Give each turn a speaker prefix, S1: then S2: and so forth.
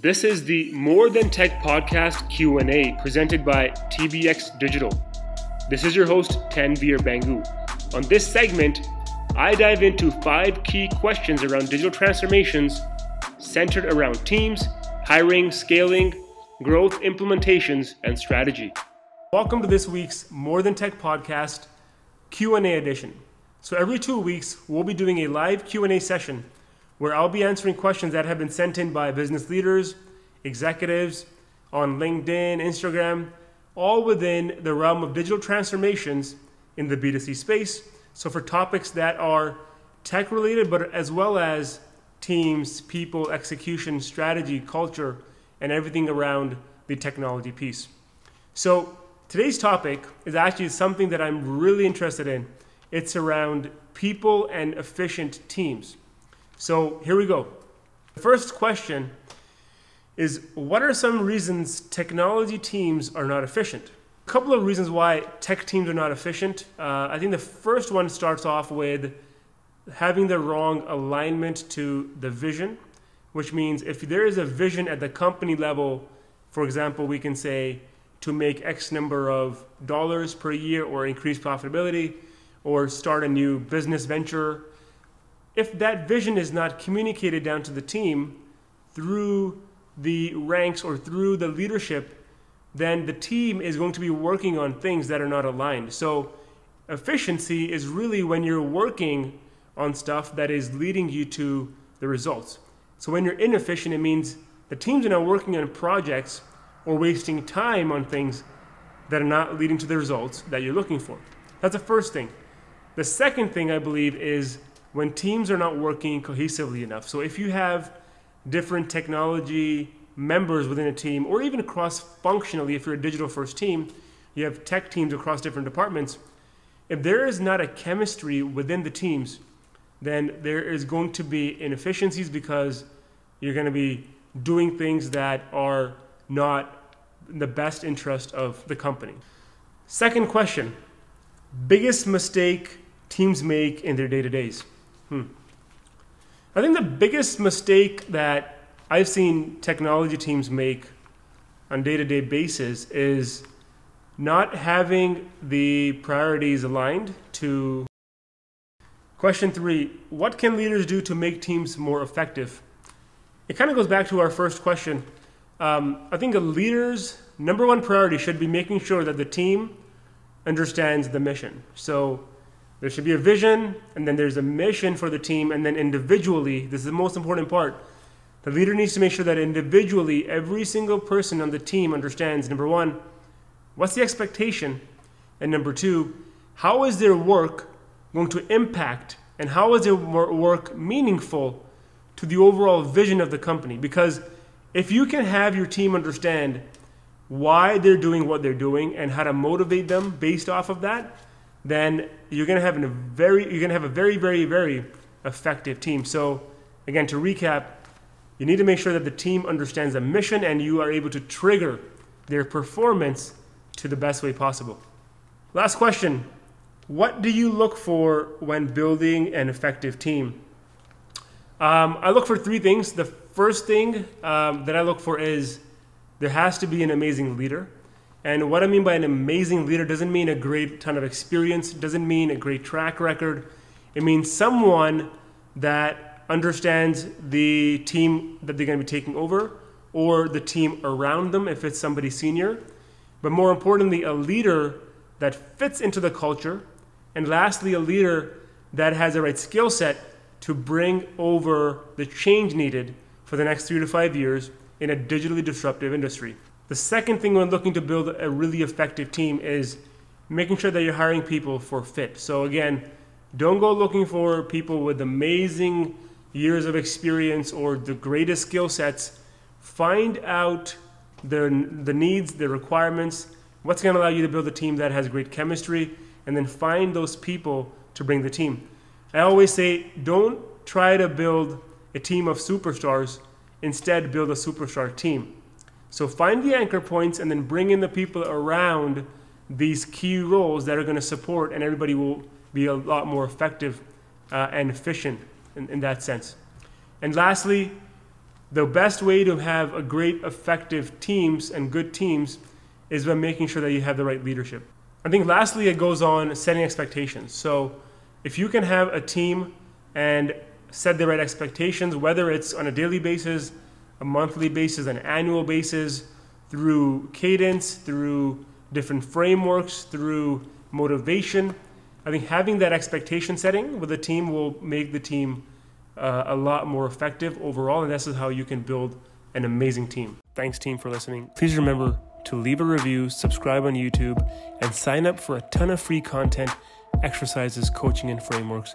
S1: This is the More Than Tech podcast Q&A presented by TBX Digital. This is your host Tanvir Bhangoo. On this segment, I dive into five key questions around digital transformations centered around teams, hiring, scaling, growth, implementations, and strategy. Welcome to this week's More Than Tech podcast Q&A edition. So every 2 weeks, we'll be doing a live Q&A session where I'll be answering questions that have been sent in by business leaders, executives on LinkedIn, Instagram, all within the realm of digital transformations in the B2C space. So, for topics that are tech related, but as well as teams, people, execution, strategy, culture, and everything around the technology piece. So, today's topic is actually something that I'm really interested in. It's around people and efficient teams. So here we go. The first question is What are some reasons technology teams are not efficient? A couple of reasons why tech teams are not efficient. Uh, I think the first one starts off with having the wrong alignment to the vision, which means if there is a vision at the company level, for example, we can say to make X number of dollars per year or increase profitability or start a new business venture if that vision is not communicated down to the team through the ranks or through the leadership, then the team is going to be working on things that are not aligned. So, efficiency is really when you're working on stuff that is leading you to the results. So, when you're inefficient, it means the teams are not working on projects or wasting time on things that are not leading to the results that you're looking for. That's the first thing. The second thing I believe is when teams are not working cohesively enough. So if you have different technology members within a team, or even cross functionally, if you're a digital first team, you have tech teams across different departments. If there is not a chemistry within the teams, then there is going to be inefficiencies because you're going to be doing things that are not in the best interest of the company. Second question biggest mistake teams make in their day to days? Hmm. I think the biggest mistake that I've seen technology teams make on day-to-day basis is not having the priorities aligned to question three what can leaders do to make teams more effective? It kind of goes back to our first question. Um, i think a leader's number one priority should be making sure that the team understands the mission. So there should be a vision, and then there's a mission for the team, and then individually, this is the most important part. The leader needs to make sure that individually, every single person on the team understands number one, what's the expectation? And number two, how is their work going to impact and how is their work meaningful to the overall vision of the company? Because if you can have your team understand why they're doing what they're doing and how to motivate them based off of that, then you're going to have a very you're going to have a very very very effective team. So again, to recap, you need to make sure that the team understands the mission and you are able to trigger their performance to the best way possible. Last question. What do you look for when building an effective team? Um, I look for three things. The first thing um, that I look for is there has to be an amazing leader. And what I mean by an amazing leader doesn't mean a great ton of experience, doesn't mean a great track record. It means someone that understands the team that they're going to be taking over or the team around them if it's somebody senior. But more importantly, a leader that fits into the culture. And lastly, a leader that has the right skill set to bring over the change needed for the next three to five years in a digitally disruptive industry. The second thing when looking to build a really effective team is making sure that you're hiring people for fit. So again, don't go looking for people with amazing years of experience or the greatest skill sets. Find out their, the needs, the requirements, what's going to allow you to build a team that has great chemistry, and then find those people to bring the team. I always say, don't try to build a team of superstars. Instead, build a superstar team. So find the anchor points and then bring in the people around these key roles that are going to support, and everybody will be a lot more effective uh, and efficient in, in that sense. And lastly, the best way to have a great, effective teams and good teams is by making sure that you have the right leadership. I think lastly, it goes on setting expectations. So if you can have a team and set the right expectations, whether it's on a daily basis, a monthly basis, an annual basis, through cadence, through different frameworks, through motivation. I think having that expectation setting with a team will make the team uh, a lot more effective overall, and this is how you can build an amazing team. Thanks, team, for listening. Please remember to leave a review, subscribe on YouTube, and sign up for a ton of free content, exercises, coaching, and frameworks